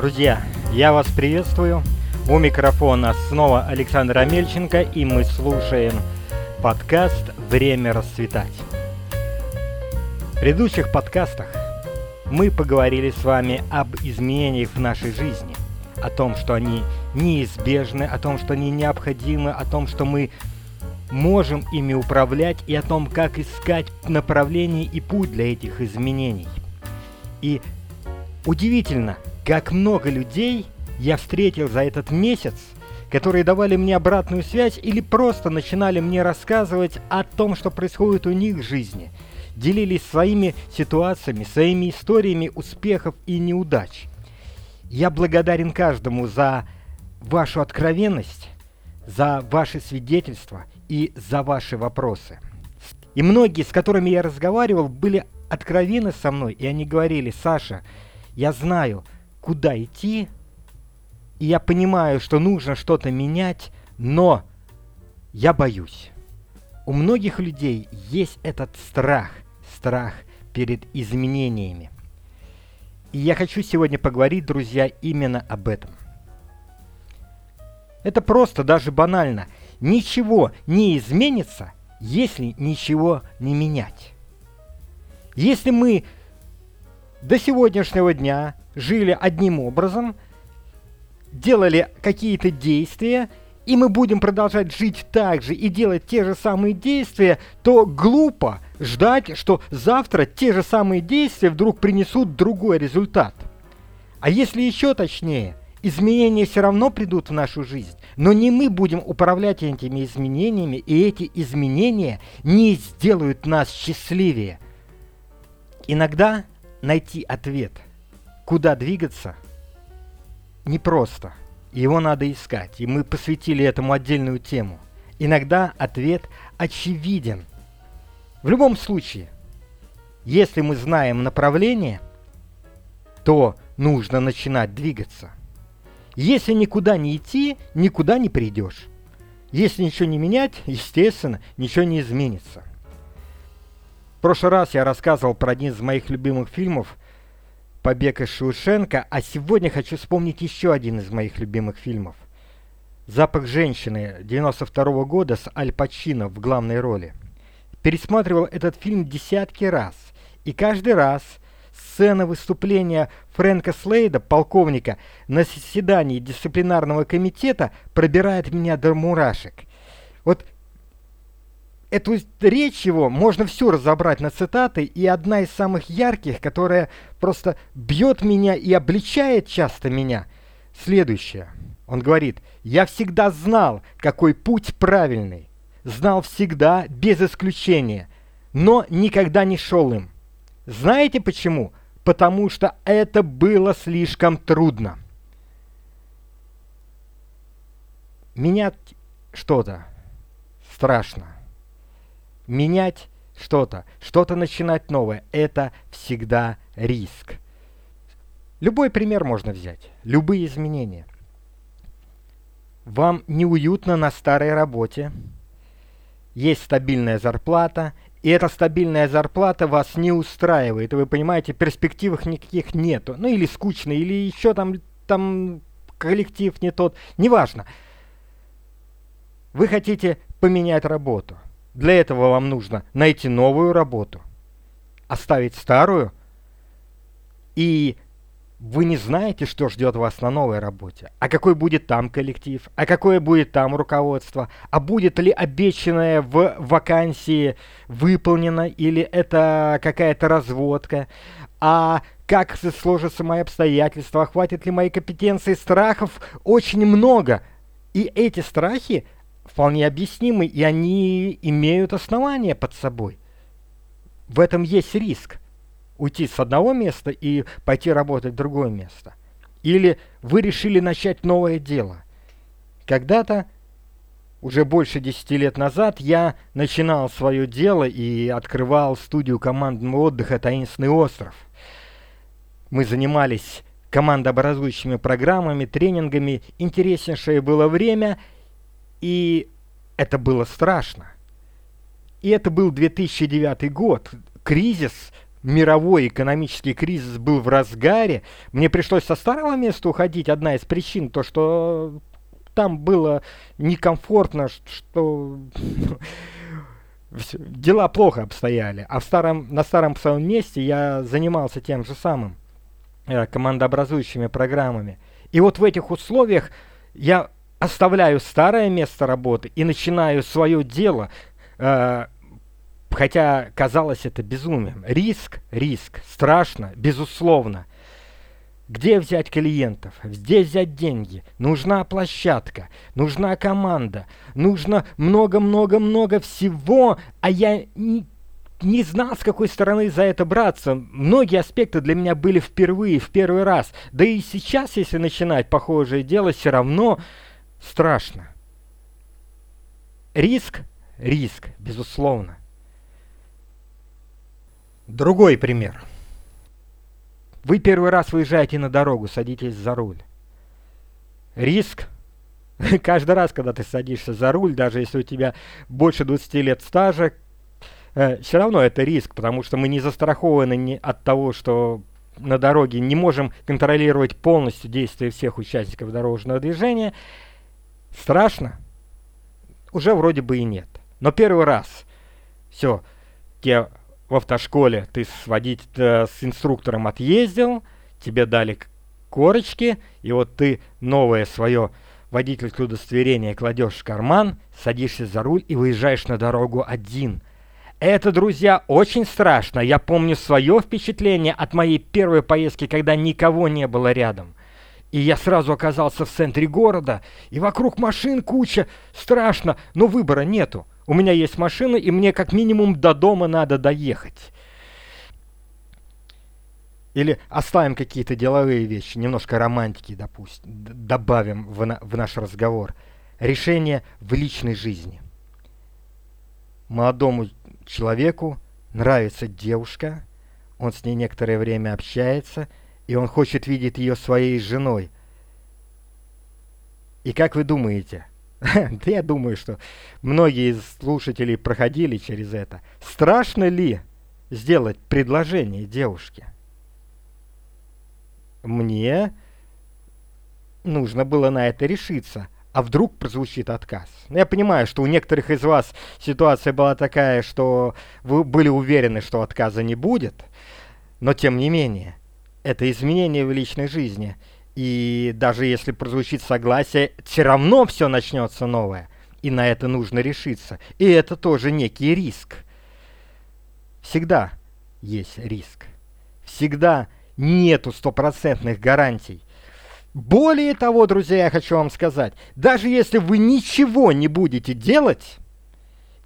Друзья, я вас приветствую. У микрофона снова Александр Амельченко, и мы слушаем подкаст «Время расцветать». В предыдущих подкастах мы поговорили с вами об изменениях в нашей жизни, о том, что они неизбежны, о том, что они необходимы, о том, что мы можем ими управлять и о том, как искать направление и путь для этих изменений. И удивительно, как много людей я встретил за этот месяц, которые давали мне обратную связь или просто начинали мне рассказывать о том, что происходит у них в жизни, делились своими ситуациями, своими историями успехов и неудач. Я благодарен каждому за вашу откровенность, за ваши свидетельства и за ваши вопросы. И многие, с которыми я разговаривал, были откровенны со мной, и они говорили, Саша, я знаю, куда идти, и я понимаю, что нужно что-то менять, но я боюсь. У многих людей есть этот страх, страх перед изменениями. И я хочу сегодня поговорить, друзья, именно об этом. Это просто, даже банально. Ничего не изменится, если ничего не менять. Если мы до сегодняшнего дня жили одним образом, делали какие-то действия, и мы будем продолжать жить так же и делать те же самые действия, то глупо ждать, что завтра те же самые действия вдруг принесут другой результат. А если еще точнее, изменения все равно придут в нашу жизнь, но не мы будем управлять этими изменениями, и эти изменения не сделают нас счастливее. Иногда найти ответ – куда двигаться, непросто. Его надо искать, и мы посвятили этому отдельную тему. Иногда ответ очевиден. В любом случае, если мы знаем направление, то нужно начинать двигаться. Если никуда не идти, никуда не придешь. Если ничего не менять, естественно, ничего не изменится. Прошлый раз я рассказывал про один из моих любимых фильмов «Побег из Шоушенка», а сегодня хочу вспомнить еще один из моих любимых фильмов. «Запах женщины» 92 -го года с Аль Пачино в главной роли. Пересматривал этот фильм десятки раз, и каждый раз сцена выступления Фрэнка Слейда, полковника, на заседании дисциплинарного комитета пробирает меня до мурашек. Вот эту речь его можно все разобрать на цитаты, и одна из самых ярких, которая просто бьет меня и обличает часто меня, следующая. Он говорит, «Я всегда знал, какой путь правильный, знал всегда, без исключения, но никогда не шел им. Знаете почему? Потому что это было слишком трудно». Менять что-то страшно менять что-то, что-то начинать новое, это всегда риск. Любой пример можно взять, любые изменения. Вам неуютно на старой работе, есть стабильная зарплата, и эта стабильная зарплата вас не устраивает, и вы понимаете, перспектив никаких нету, ну или скучно, или еще там, там коллектив не тот, неважно. Вы хотите поменять работу – для этого вам нужно найти новую работу, оставить старую, и вы не знаете, что ждет вас на новой работе, а какой будет там коллектив, а какое будет там руководство, а будет ли обещанное в вакансии выполнено, или это какая-то разводка, а как сложатся мои обстоятельства, хватит ли моей компетенции, страхов очень много. И эти страхи вполне объяснимы, и они имеют основания под собой. В этом есть риск. Уйти с одного места и пойти работать в другое место. Или вы решили начать новое дело. Когда-то, уже больше 10 лет назад, я начинал свое дело и открывал студию командного отдыха «Таинственный остров». Мы занимались командообразующими программами, тренингами. Интереснейшее было время – и это было страшно. И это был 2009 год, кризис мировой экономический кризис был в разгаре, мне пришлось со старого места уходить. Одна из причин то, что там было некомфортно, что дела плохо обстояли. А в старом, на старом своем месте я занимался тем же самым, э, командообразующими программами. И вот в этих условиях я оставляю старое место работы и начинаю свое дело, э, хотя казалось это безумием. Риск, риск, страшно, безусловно. Где взять клиентов? Где взять деньги? Нужна площадка, нужна команда, нужно много-много-много всего, а я не, не знал, с какой стороны за это браться. Многие аспекты для меня были впервые, в первый раз. Да и сейчас, если начинать похожее дело, все равно страшно. Риск, риск, безусловно. Другой пример. Вы первый раз выезжаете на дорогу, садитесь за руль. Риск. Каждый раз, когда ты садишься за руль, даже если у тебя больше 20 лет стажа, э, все равно это риск, потому что мы не застрахованы ни от того, что на дороге не можем контролировать полностью действия всех участников дорожного движения. Страшно? Уже вроде бы и нет. Но первый раз, все, тебе в автошколе ты с, водить, э, с инструктором отъездил, тебе дали корочки, и вот ты новое свое водительское удостоверение кладешь в карман, садишься за руль и выезжаешь на дорогу один. Это, друзья, очень страшно. Я помню свое впечатление от моей первой поездки, когда никого не было рядом. И я сразу оказался в центре города, и вокруг машин куча. Страшно, но выбора нету. У меня есть машина, и мне как минимум до дома надо доехать. Или оставим какие-то деловые вещи, немножко романтики, допустим, добавим в, на, в наш разговор. Решение в личной жизни. Молодому человеку нравится девушка, он с ней некоторое время общается, и он хочет видеть ее своей женой. И как вы думаете, Да я думаю, что многие из слушателей проходили через это. Страшно ли сделать предложение девушке? Мне нужно было на это решиться. А вдруг прозвучит отказ? Ну, я понимаю, что у некоторых из вас ситуация была такая, что вы были уверены, что отказа не будет. Но тем не менее, это изменение в личной жизни – и даже если прозвучит согласие, все равно все начнется новое. И на это нужно решиться. И это тоже некий риск. Всегда есть риск. Всегда нету стопроцентных гарантий. Более того, друзья, я хочу вам сказать, даже если вы ничего не будете делать,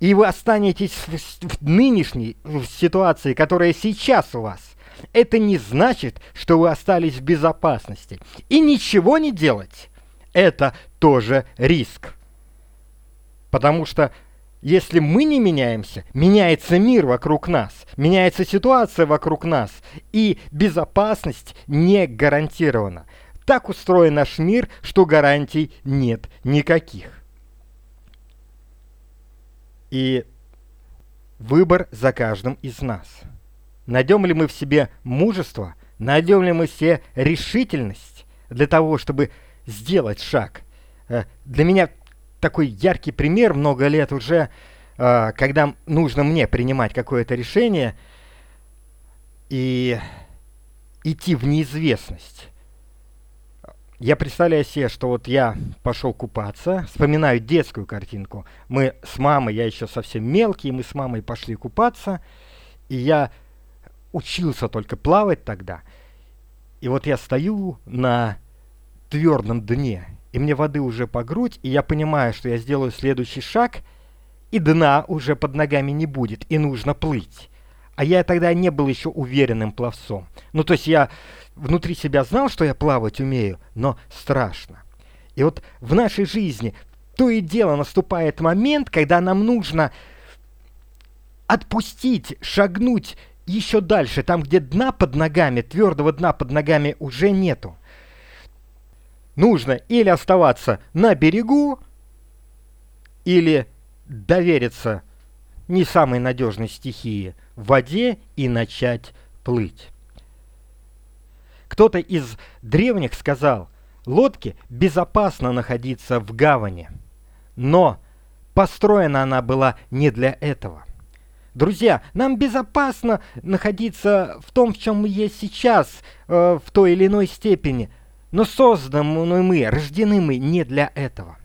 и вы останетесь в, нынешней ситуации, которая сейчас у вас, это не значит, что вы остались в безопасности. И ничего не делать – это тоже риск. Потому что если мы не меняемся, меняется мир вокруг нас, меняется ситуация вокруг нас, и безопасность не гарантирована. Так устроен наш мир, что гарантий нет никаких. И выбор за каждым из нас – Найдем ли мы в себе мужество, найдем ли мы все решительность для того, чтобы сделать шаг. Э, для меня такой яркий пример много лет уже, э, когда нужно мне принимать какое-то решение и идти в неизвестность. Я представляю себе, что вот я пошел купаться, вспоминаю детскую картинку. Мы с мамой, я еще совсем мелкий, мы с мамой пошли купаться, и я учился только плавать тогда. И вот я стою на твердом дне, и мне воды уже по грудь, и я понимаю, что я сделаю следующий шаг, и дна уже под ногами не будет, и нужно плыть. А я тогда не был еще уверенным пловцом. Ну, то есть я внутри себя знал, что я плавать умею, но страшно. И вот в нашей жизни то и дело наступает момент, когда нам нужно отпустить, шагнуть еще дальше, там, где дна под ногами, твердого дна под ногами уже нету. Нужно или оставаться на берегу, или довериться не самой надежной стихии в воде и начать плыть. Кто-то из древних сказал, лодке безопасно находиться в гавани, но построена она была не для этого. Друзья, нам безопасно находиться в том, в чем мы есть сейчас, э, в той или иной степени, но созданы мы, рождены мы не для этого.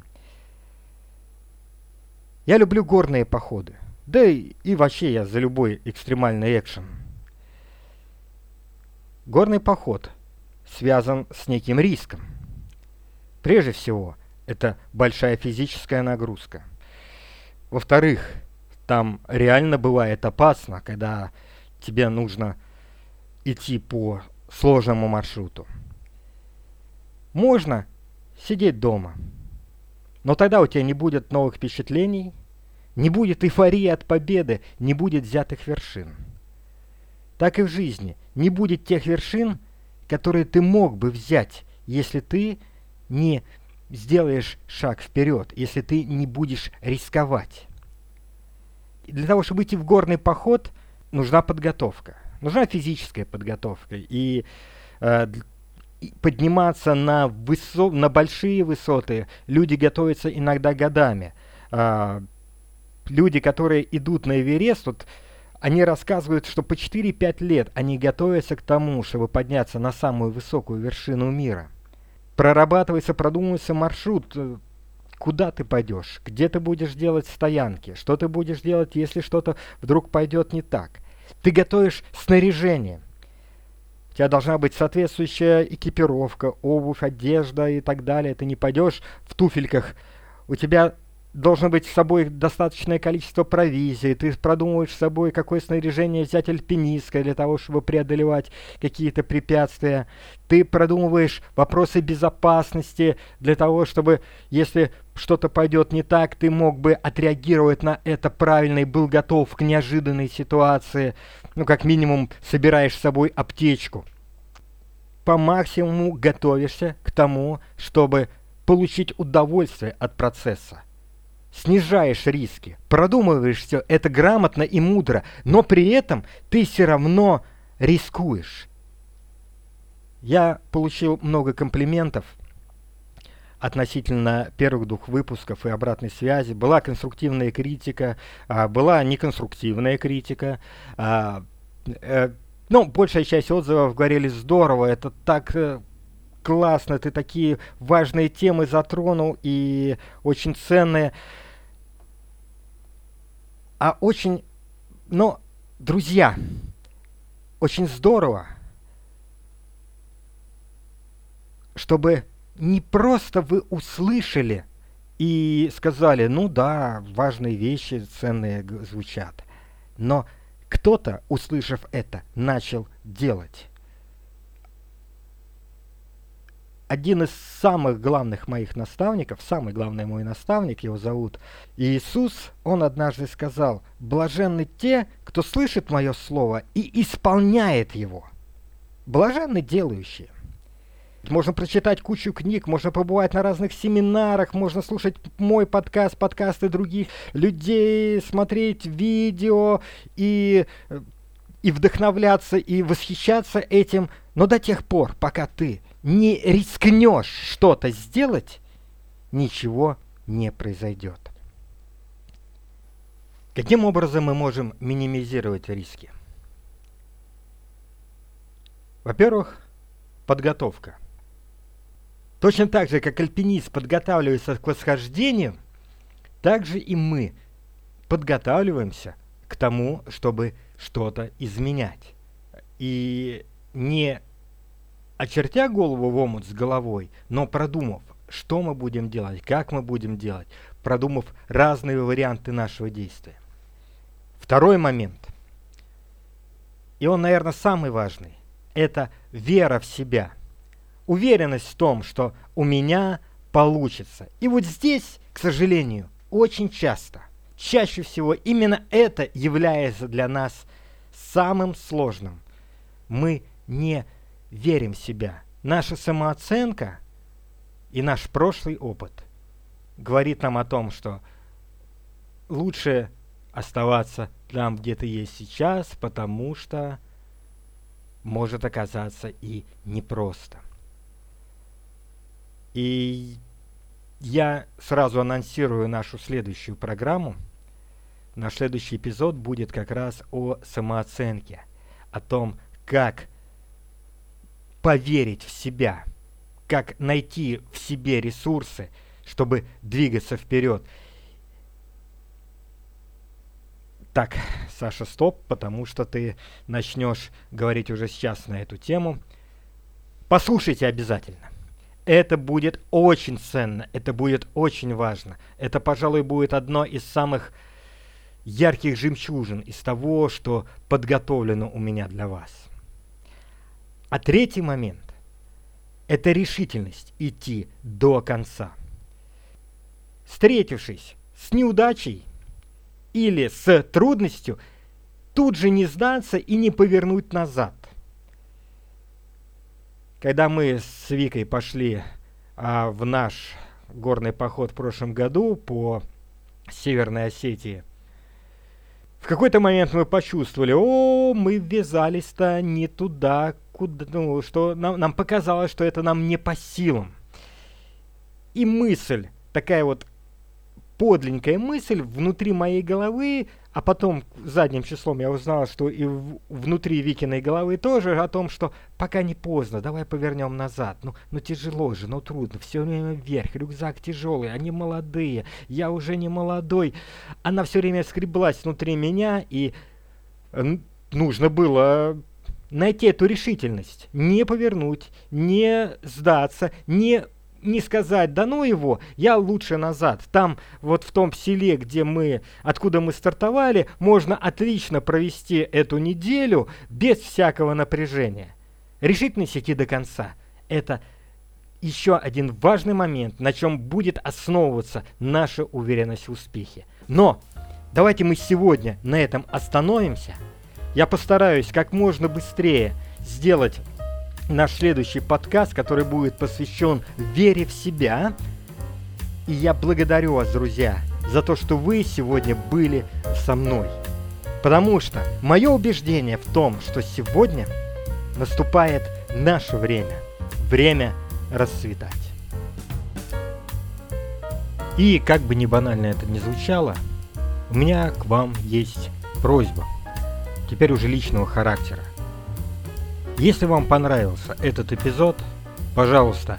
Я люблю горные походы. Да и, и вообще я за любой экстремальный экшен. Горный поход связан с неким риском. Прежде всего, это большая физическая нагрузка. Во-вторых, там реально бывает опасно, когда тебе нужно идти по сложному маршруту. Можно сидеть дома, но тогда у тебя не будет новых впечатлений, не будет эйфории от победы, не будет взятых вершин. Так и в жизни не будет тех вершин, которые ты мог бы взять, если ты не сделаешь шаг вперед, если ты не будешь рисковать. Для того, чтобы идти в горный поход, нужна подготовка. Нужна физическая подготовка. И э, подниматься на, высо на большие высоты люди готовятся иногда годами. Э, люди, которые идут на Эверест, вот, они рассказывают, что по 4-5 лет они готовятся к тому, чтобы подняться на самую высокую вершину мира. Прорабатывается, продумывается маршрут, э, куда ты пойдешь, где ты будешь делать стоянки, что ты будешь делать, если что-то вдруг пойдет не так. Ты готовишь снаряжение. У тебя должна быть соответствующая экипировка, обувь, одежда и так далее. Ты не пойдешь в туфельках. У тебя должно быть с собой достаточное количество провизии, ты продумываешь с собой, какое снаряжение взять альпинистское для того, чтобы преодолевать какие-то препятствия. Ты продумываешь вопросы безопасности для того, чтобы, если что-то пойдет не так, ты мог бы отреагировать на это правильно и был готов к неожиданной ситуации. Ну, как минимум, собираешь с собой аптечку. По максимуму готовишься к тому, чтобы получить удовольствие от процесса снижаешь риски, продумываешь все это грамотно и мудро, но при этом ты все равно рискуешь. Я получил много комплиментов относительно первых двух выпусков и обратной связи. Была конструктивная критика, а, была неконструктивная критика. А, э, ну, большая часть отзывов говорили здорово, это так э, классно, ты такие важные темы затронул и очень ценные а очень, но, друзья, очень здорово, чтобы не просто вы услышали и сказали, ну да, важные вещи, ценные звучат, но кто-то, услышав это, начал делать. Один из самых главных моих наставников, самый главный мой наставник, его зовут Иисус, он однажды сказал, «Блаженны те, кто слышит мое слово и исполняет его. Блаженны делающие». Можно прочитать кучу книг, можно побывать на разных семинарах, можно слушать мой подкаст, подкасты других людей, смотреть видео и, и вдохновляться, и восхищаться этим. Но до тех пор, пока ты не рискнешь что-то сделать, ничего не произойдет. Каким образом мы можем минимизировать риски? Во-первых, подготовка. Точно так же, как альпинист подготавливается к восхождению, так же и мы подготавливаемся к тому, чтобы что-то изменять. И не очертя голову в омут с головой, но продумав, что мы будем делать, как мы будем делать, продумав разные варианты нашего действия. Второй момент, и он, наверное, самый важный, это вера в себя. Уверенность в том, что у меня получится. И вот здесь, к сожалению, очень часто, чаще всего именно это является для нас самым сложным. Мы не верим в себя. Наша самооценка и наш прошлый опыт говорит нам о том, что лучше оставаться там, где ты есть сейчас, потому что может оказаться и непросто. И я сразу анонсирую нашу следующую программу. Наш следующий эпизод будет как раз о самооценке, о том, как поверить в себя, как найти в себе ресурсы, чтобы двигаться вперед. Так, Саша, стоп, потому что ты начнешь говорить уже сейчас на эту тему. Послушайте обязательно. Это будет очень ценно, это будет очень важно. Это, пожалуй, будет одно из самых ярких жемчужин из того, что подготовлено у меня для вас. А третий момент – это решительность идти до конца. Встретившись с неудачей или с трудностью, тут же не сдаться и не повернуть назад. Когда мы с Викой пошли а, в наш горный поход в прошлом году по Северной Осетии, в какой-то момент мы почувствовали, о, мы ввязались-то не туда, куда, ну, что нам, нам показалось, что это нам не по силам. И мысль, такая вот подленькая мысль внутри моей головы а потом задним числом я узнал, что и в, внутри Викиной головы тоже о том, что пока не поздно, давай повернем назад. Ну, ну тяжело же, ну трудно, все время вверх, рюкзак тяжелый, они молодые, я уже не молодой. Она все время скреблась внутри меня, и нужно было найти эту решительность, не повернуть, не сдаться, не не сказать, да ну его, я лучше назад. Там, вот в том селе, где мы, откуда мы стартовали, можно отлично провести эту неделю без всякого напряжения. Решительность идти до конца. Это еще один важный момент, на чем будет основываться наша уверенность в успехе. Но давайте мы сегодня на этом остановимся. Я постараюсь как можно быстрее сделать наш следующий подкаст, который будет посвящен вере в себя. И я благодарю вас, друзья, за то, что вы сегодня были со мной. Потому что мое убеждение в том, что сегодня наступает наше время. Время расцветать. И как бы ни банально это ни звучало, у меня к вам есть просьба, теперь уже личного характера. Если вам понравился этот эпизод, пожалуйста,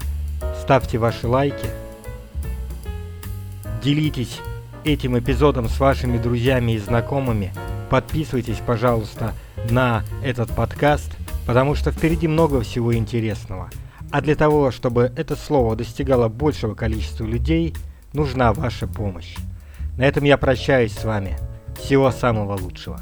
ставьте ваши лайки, делитесь этим эпизодом с вашими друзьями и знакомыми, подписывайтесь, пожалуйста, на этот подкаст, потому что впереди много всего интересного. А для того, чтобы это слово достигало большего количества людей, нужна ваша помощь. На этом я прощаюсь с вами. Всего самого лучшего.